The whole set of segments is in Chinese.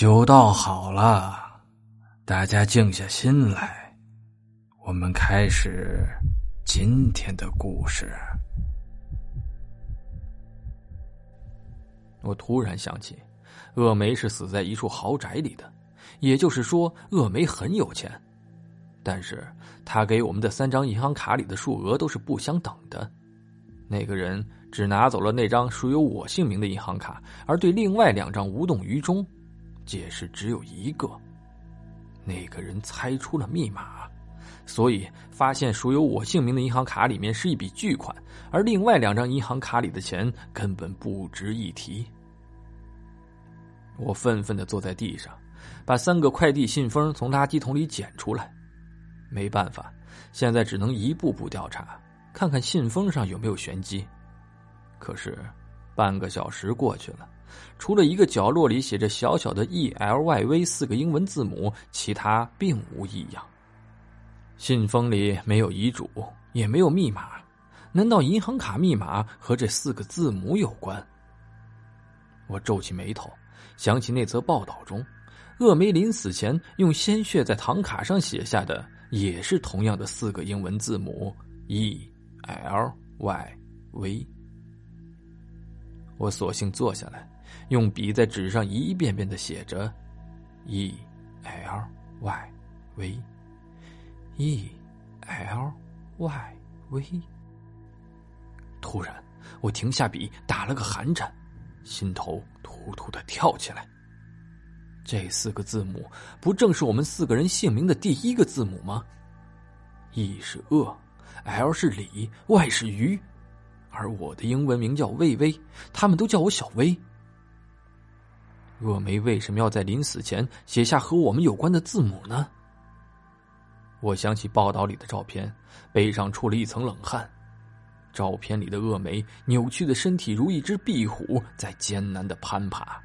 酒倒好了，大家静下心来，我们开始今天的故事。我突然想起，鄂梅是死在一处豪宅里的，也就是说，鄂梅很有钱。但是他给我们的三张银行卡里的数额都是不相等的，那个人只拿走了那张属有我姓名的银行卡，而对另外两张无动于衷。解释只有一个，那个人猜出了密码，所以发现属有我姓名的银行卡里面是一笔巨款，而另外两张银行卡里的钱根本不值一提。我愤愤的坐在地上，把三个快递信封从垃圾桶里捡出来。没办法，现在只能一步步调查，看看信封上有没有玄机。可是，半个小时过去了。除了一个角落里写着小小的 “E L Y V” 四个英文字母，其他并无异样。信封里没有遗嘱，也没有密码，难道银行卡密码和这四个字母有关？我皱起眉头，想起那则报道中，鄂梅临死前用鲜血在唐卡上写下的，也是同样的四个英文字母 “E L Y V”。我索性坐下来。用笔在纸上一遍遍的写着，e l y v，e l y v。突然，我停下笔，打了个寒颤，心头突突的跳起来。这四个字母不正是我们四个人姓名的第一个字母吗？e 是恶，l 是李，y 是鱼，而我的英文名叫魏巍，他们都叫我小薇。鄂梅为什么要在临死前写下和我们有关的字母呢？我想起报道里的照片，背上出了一层冷汗。照片里的鄂梅扭曲的身体如一只壁虎，在艰难的攀爬。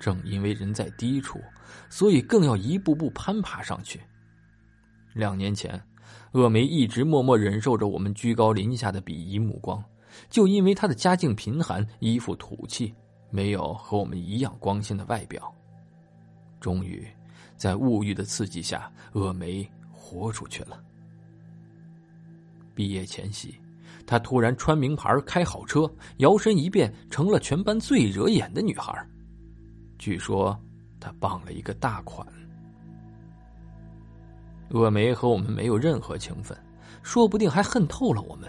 正因为人在低处，所以更要一步步攀爬上去。两年前，鄂梅一直默默忍受着我们居高临下的鄙夷目光，就因为她的家境贫寒，衣服土气。没有和我们一样光鲜的外表。终于，在物欲的刺激下，峨眉活出去了。毕业前夕，她突然穿名牌、开好车，摇身一变成了全班最惹眼的女孩。据说，她傍了一个大款。峨眉和我们没有任何情分，说不定还恨透了我们。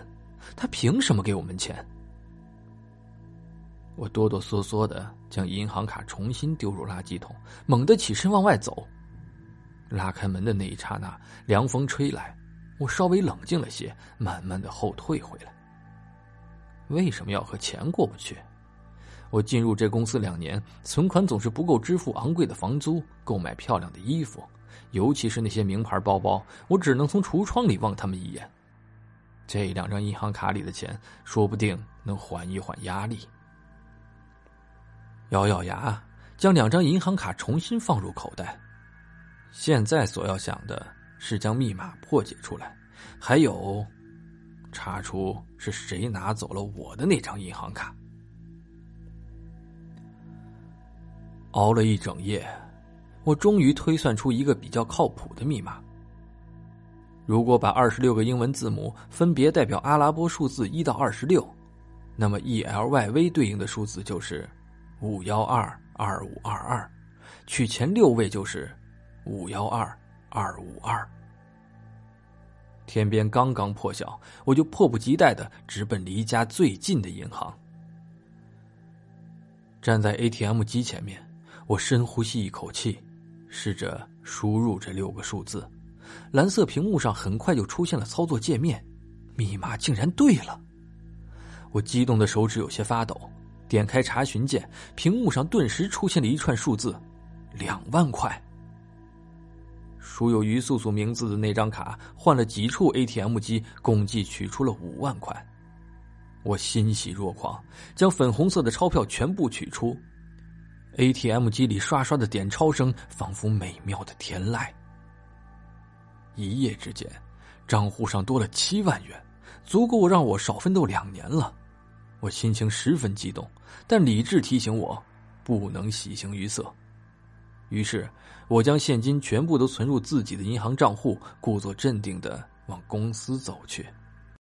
她凭什么给我们钱？我哆哆嗦嗦的将银行卡重新丢入垃圾桶，猛地起身往外走。拉开门的那一刹那，凉风吹来，我稍微冷静了些，慢慢的后退回来。为什么要和钱过不去？我进入这公司两年，存款总是不够支付昂贵的房租，购买漂亮的衣服，尤其是那些名牌包包，我只能从橱窗里望他们一眼。这两张银行卡里的钱，说不定能缓一缓压力。咬咬牙，将两张银行卡重新放入口袋。现在所要想的是将密码破解出来，还有查出是谁拿走了我的那张银行卡。熬了一整夜，我终于推算出一个比较靠谱的密码。如果把二十六个英文字母分别代表阿拉伯数字一到二十六，那么 E L Y V 对应的数字就是。五幺二二五二二，取前六位就是五幺二二五二。天边刚刚破晓，我就迫不及待的直奔离家最近的银行。站在 ATM 机前面，我深呼吸一口气，试着输入这六个数字。蓝色屏幕上很快就出现了操作界面，密码竟然对了！我激动的手指有些发抖。点开查询键，屏幕上顿时出现了一串数字：两万块。输有于素素名字的那张卡，换了几处 ATM 机，共计取出了五万块。我欣喜若狂，将粉红色的钞票全部取出。ATM 机里刷刷的点钞声，仿佛美妙的天籁。一夜之间，账户上多了七万元，足够让我少奋斗两年了。我心情十分激动。但理智提醒我，不能喜形于色。于是，我将现金全部都存入自己的银行账户，故作镇定的往公司走去。